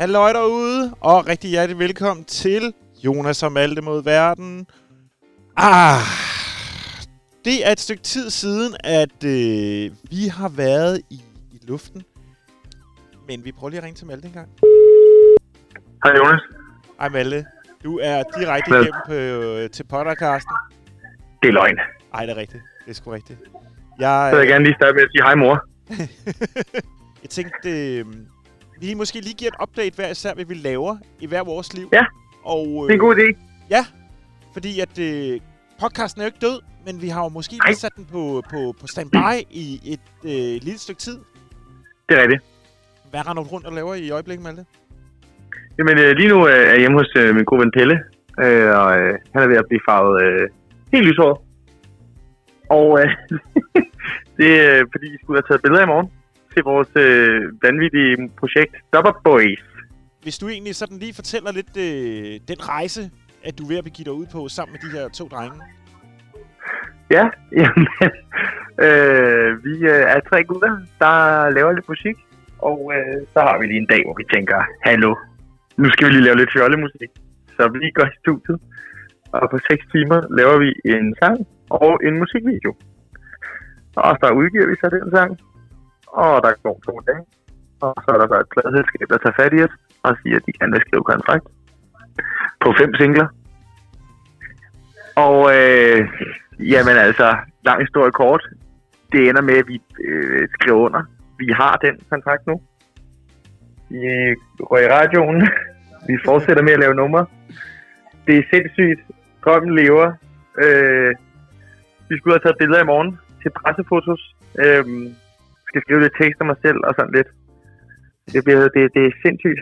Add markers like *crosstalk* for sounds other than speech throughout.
Halløj derude, og rigtig hjertelig velkommen til Jonas og Malte mod verden. Ah, det er et stykke tid siden, at øh, vi har været i, i luften. Men vi prøver lige at ringe til Malte en gang. Hej Jonas. Hej Malte, du er direkte Hvad? igennem på, øh, til podcasten. Det er løgn. Ej, det er rigtigt. Det er sgu rigtigt. Jeg, Så vil jeg gerne lige starte med at sige hej mor. *laughs* jeg tænkte, øh, vi måske lige giver et update hver især, hvad vi laver i hver vores liv. Ja, og, øh, Det er en god idé. Ja, fordi at øh, podcasten er jo ikke død, men vi har jo måske lige sat den på, på, på standby i et øh, lille stykke tid. Det er rigtigt. Hvad render du rundt og laver i øjeblikket, Malte? Jamen øh, lige nu øh, er jeg hjemme hos øh, min gode ven Pelle. Øh, og øh, han er ved at blive farvet øh, helt lyshåret. Og øh, *laughs* det er fordi, vi skulle have taget billeder i morgen til vores øh, vanvittige projekt Stopper Boys. Hvis du egentlig sådan lige fortæller lidt øh, den rejse, at du er ved at begive dig ud på sammen med de her to drenge. Ja, *laughs* jamen, øh, vi øh, er tre gutter, der laver lidt musik. Og øh, så har vi lige en dag, hvor vi tænker, hallo, nu skal vi lige lave lidt fjollemusik. Så vi går i studiet, og på 6 timer laver vi en sang og en musikvideo. Og så udgiver vi så den sang, og der går to dage. Og så er der så et pladselskab, der tager fat i os og siger, at de kan vil skrive kontrakt på fem singler. Og øh, jamen altså, lang historie kort. Det ender med, at vi øh, skriver under. Vi har den kontrakt nu. Vi går i radioen. Vi fortsætter med at lave numre. Det er sindssygt. Drømmen lever. Øh, vi skulle have taget billeder i morgen til pressefotos. Øh, skal skrive lidt tekst om mig selv og sådan lidt. Det, bliver, det, det er sindssygt.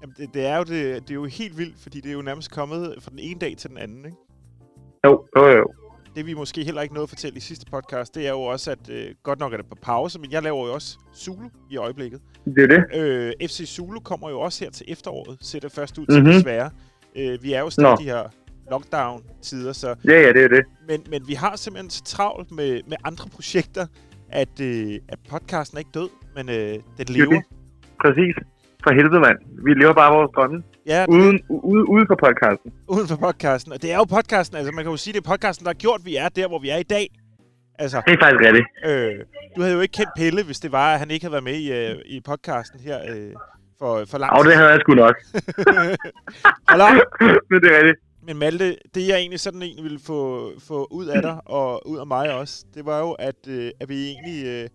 Jamen, det, det, er jo det, det er jo helt vildt, fordi det er jo nærmest kommet fra den ene dag til den anden, ikke? Jo, jo, jo. Det vi måske heller ikke nåede at fortælle i sidste podcast, det er jo også, at øh, godt nok er det på pause, men jeg laver jo også Zulu i øjeblikket. Det er det. Øh, FC Zulu kommer jo også her til efteråret, ser det først ud til Mhm. mm-hmm. desværre. Øh, vi er jo stadig Nå. de her lockdown-tider, så, Ja, ja, det er det. men, men vi har simpelthen så travlt med, med andre projekter, at, øh, at podcasten er ikke død, men øh, den lever. det. Præcis. For helvede, mand. Vi lever bare vores drømme. Ja, det, Uden, ude, ude på podcasten. uden for podcasten. Og det er jo podcasten, altså man kan jo sige, det er podcasten, der har gjort, at vi er der, hvor vi er i dag. Altså, Det er faktisk rigtigt. øh, du havde jo ikke kendt Pelle, hvis det var, at han ikke havde været med i, øh, i podcasten her øh, for, for lang Og det havde jeg sgu nok. *laughs* Hold op. *laughs* Men det er rigtigt. Men Malte, det jeg egentlig sådan egentlig ville få, få ud af dig, og ud af mig også, det var jo, at, øh, at vi egentlig øh,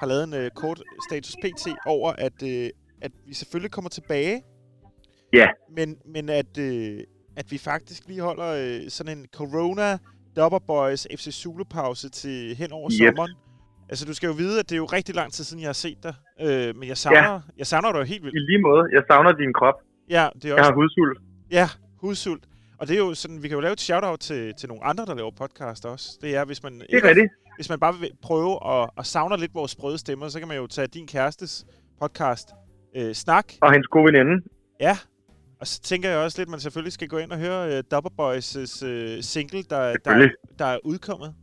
har lavet en øh, kort status PT over, at, øh, at vi selvfølgelig kommer tilbage. Ja. Men, men at, øh, at vi faktisk lige holder øh, sådan en Corona Dopper Boys FC Zulu pause til hen over Yep. sommeren. Altså, du skal jo vide, at det er jo rigtig lang tid siden, jeg har set dig. Øh, men jeg savner, ja. jeg savner dig jo helt vildt. I lige måde. Jeg savner din krop. Ja, det er Jeg også har hudsult. Ja, hudsult. Og det er jo sådan, vi kan jo lave et shout-out til, til nogle andre, der laver podcast også. Det er, hvis man, Det er rigtigt. hvis man bare vil prøve at, at savne lidt vores sprøde stemmer, så kan man jo tage din kærestes podcast, øh, Snak. Og hendes gode veninde. Ja. Og så tænker jeg også lidt, at man selvfølgelig skal gå ind og høre øh, Dubber Boys' øh, single, der, der, der er udkommet.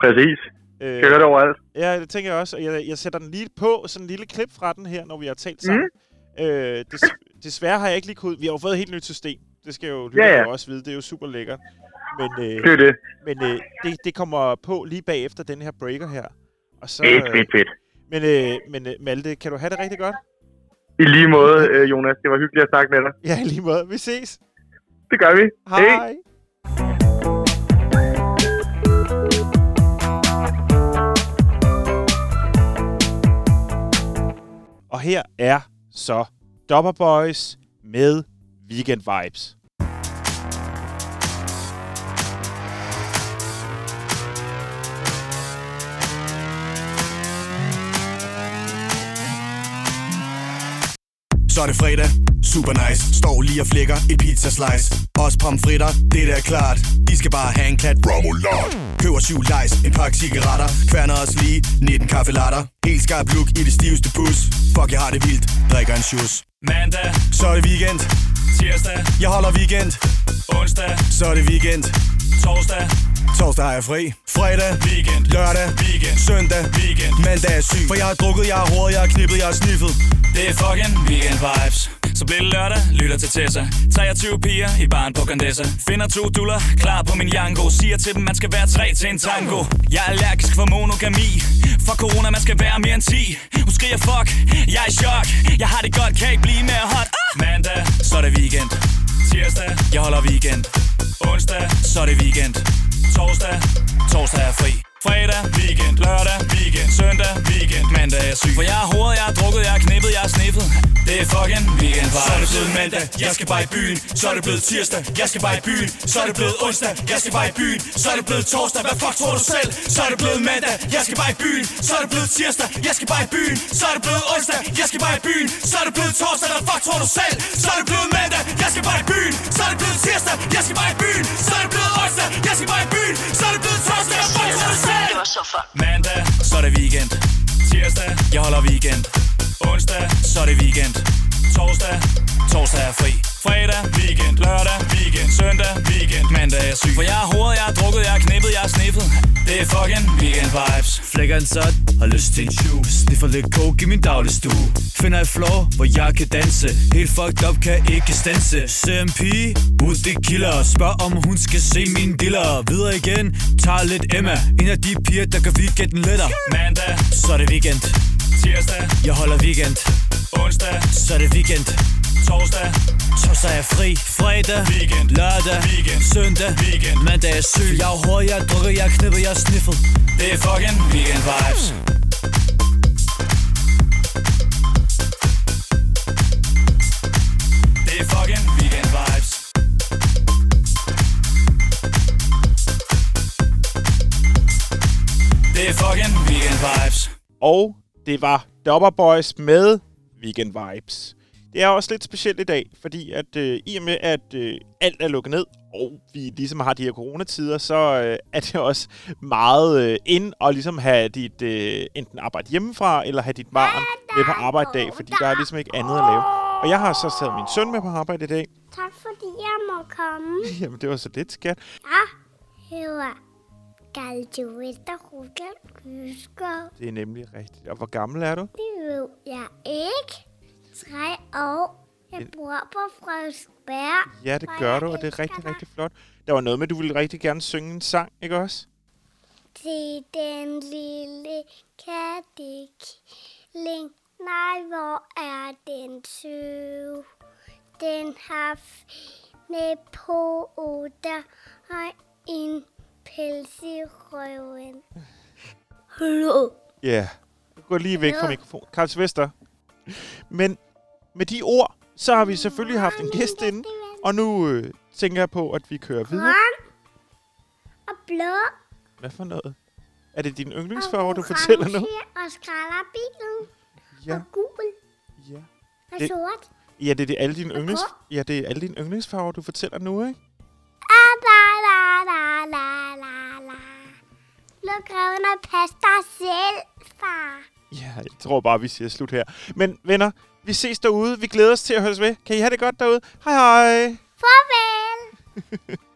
Præcis. Øh, Jeg hører det overalt. Ja, det tænker jeg også. Og jeg, jeg sætter den lige på, sådan en lille klip fra den her, når vi har talt sammen. Mm. Øh, des, desværre har jeg ikke lige kunnet... Vi har jo fået et helt nyt system. Det skal jo, Ja, ja. jo også vide. Det er jo super lækkert. Men, øh, Det er det. men øh, det, det kommer på lige bagefter den her breaker her. Og så, Fedt, øh, fedt, fedt. men, øh, men øh, Malte, kan du have det rigtig godt? I lige måde, øh, Jonas. Det var hyggeligt at snakke med dig. Ja, i lige måde. Vi ses. Det gør vi. Hej. Og her er så Dopper Boys med Weekend Vibes. Så er det fredag, super nice. Står lige og flækker et pizza slice. Også pomfritter, det der er klart. De skal bare have en klat Bromolot Køber syv lejs, en pakke cigaretter. Kværner os lige. 19 kaffe latter. Helt skarp look i det stiveste pus. Fuck, jeg har det vildt, drikker en shoes Mandag, så er det weekend. Tirsdag, jeg holder weekend. Onsdag, så er det weekend. Torsdag, Torsdag har jeg fri. Fredag, weekend. Lørdag, weekend. Søndag, weekend. Mandag er syg. For jeg har drukket, jeg har hovedet, jeg har knippet, jeg har sniffet. Det er fucking weekend vibes. Så bliver det lørdag, lytter til Tessa. 23 piger i baren på Condessa. Finder to duller, klar på min jango Siger til dem, man skal være tre til en tango. Jeg er allergisk for monogami. For corona, man skal være mere end 10 Hun skriger fuck, jeg er i chok. Jeg har det godt, kan ikke blive mere hot. Tirsdag, jeg holder weekend. Onsdag, så er det weekend. Torsdag, torsdag er fri. Fredag, weekend, lørdag, weekend, søndag, weekend, mandag er syg. For jeg er hovedet, jeg har drukket, jeg har knippet, er fucking weekend vibes. Så er det blevet mandag, jeg skal bare i byen Så er det blevet tirsdag, jeg skal bare i byen Så er det blevet onsdag, jeg skal bare i byen Så er det blevet torsdag, hvad fuck tror du selv? Så er det blevet mandag, jeg skal bare i byen Så er det blevet tirsdag, jeg skal bare i byen Så er det blevet onsdag, jeg skal bare i byen Så er det blevet torsdag, hvad fuck tror du selv? Så er det blevet mandag, jeg skal bare i byen Så er det blevet tirsdag, jeg skal bare i byen Så er det blevet onsdag, jeg skal bare i byen Så er det blevet torsdag, hvad fuck tror du selv? Mandag, så er det weekend Tirsdag, jeg holder weekend Onsdag, så er det weekend. Torsdag, torsdag er fri. Fredag, weekend, lørdag, weekend, søndag, weekend, mandag er syg. For jeg har hovedet, jeg har drukket, jeg har knippet, jeg har sniffet. Det er fucking weekend vibes. Flækker en sat, har lyst til en shoe Sniffer lidt coke i min dagligstue. Finder et floor, hvor jeg kan danse. Helt fucked up, kan ikke stanse. Ser en pige, ud det killer Spørg om hun skal se min diller Videre igen, tager lidt Emma. En af de piger, der gør weekenden lettere Mandag, Så er det weekend, tirsdag, jeg holder weekend. Onsdag, Så er det weekend, torsdag, torsdag er jeg fri. Fredag, Weekend. lørdag, Weekend. søndag Weekend. Mandag er syg. Jeg har hår, jeg har drukket, jeg har knippet, jeg har sniffet Det er fucking weekend vibes. Det er fucking weekend vibes. Det er fucking weekend vibes. Og det var Dopper Boys med Weekend Vibes. Det er også lidt specielt i dag, fordi at øh, i og med, at øh, alt er lukket ned, og vi ligesom har de her coronatider, så øh, er det også meget øh, ind at ligesom have dit øh, enten arbejde hjemmefra, eller have dit barn med på arbejde dag, fordi der er ligesom ikke andet at lave. Og jeg har så taget min søn med på arbejde i dag. Tak fordi jeg må komme. *laughs* Jamen, det var så lidt, skat. Jeg hedder Galjuetta Rudolf Kyskov. Det er nemlig rigtigt. Og hvor gammel er du? Det ved jeg ikke. Tre år. Jeg bor på Frederiksberg. Ja, det gør du, og det er rigtig, rigtig flot. Der var noget med, at du ville rigtig gerne synge en sang, ikke også? Til den lille kattekilling. Nej, hvor er den søv. Den har fine poter og en pels i røven. Hallo. Ja. Gå lige væk fra Ja. mikrofonen. Karl Svester. Men med de ord, så har vi selvfølgelig haft en gæst inde. Og nu øh, tænker jeg på, at vi kører videre. Grøn og blå Hvad for noget? Er det din yndlingsfarve, du fortæller nu? og skralderbilen Ja, og gul ja. og Det- sort. Ja, det er det alle dine yndlings... Ja, det er alle dine yndlingsfarver, du fortæller nu, ikke? Luk røven og pas dig selv, far. Ja, jeg tror bare, vi siger slut her. Men venner, vi ses derude. Vi glæder os til at høres ved. Kan I have det godt derude? Hej hej! Farvel. *laughs*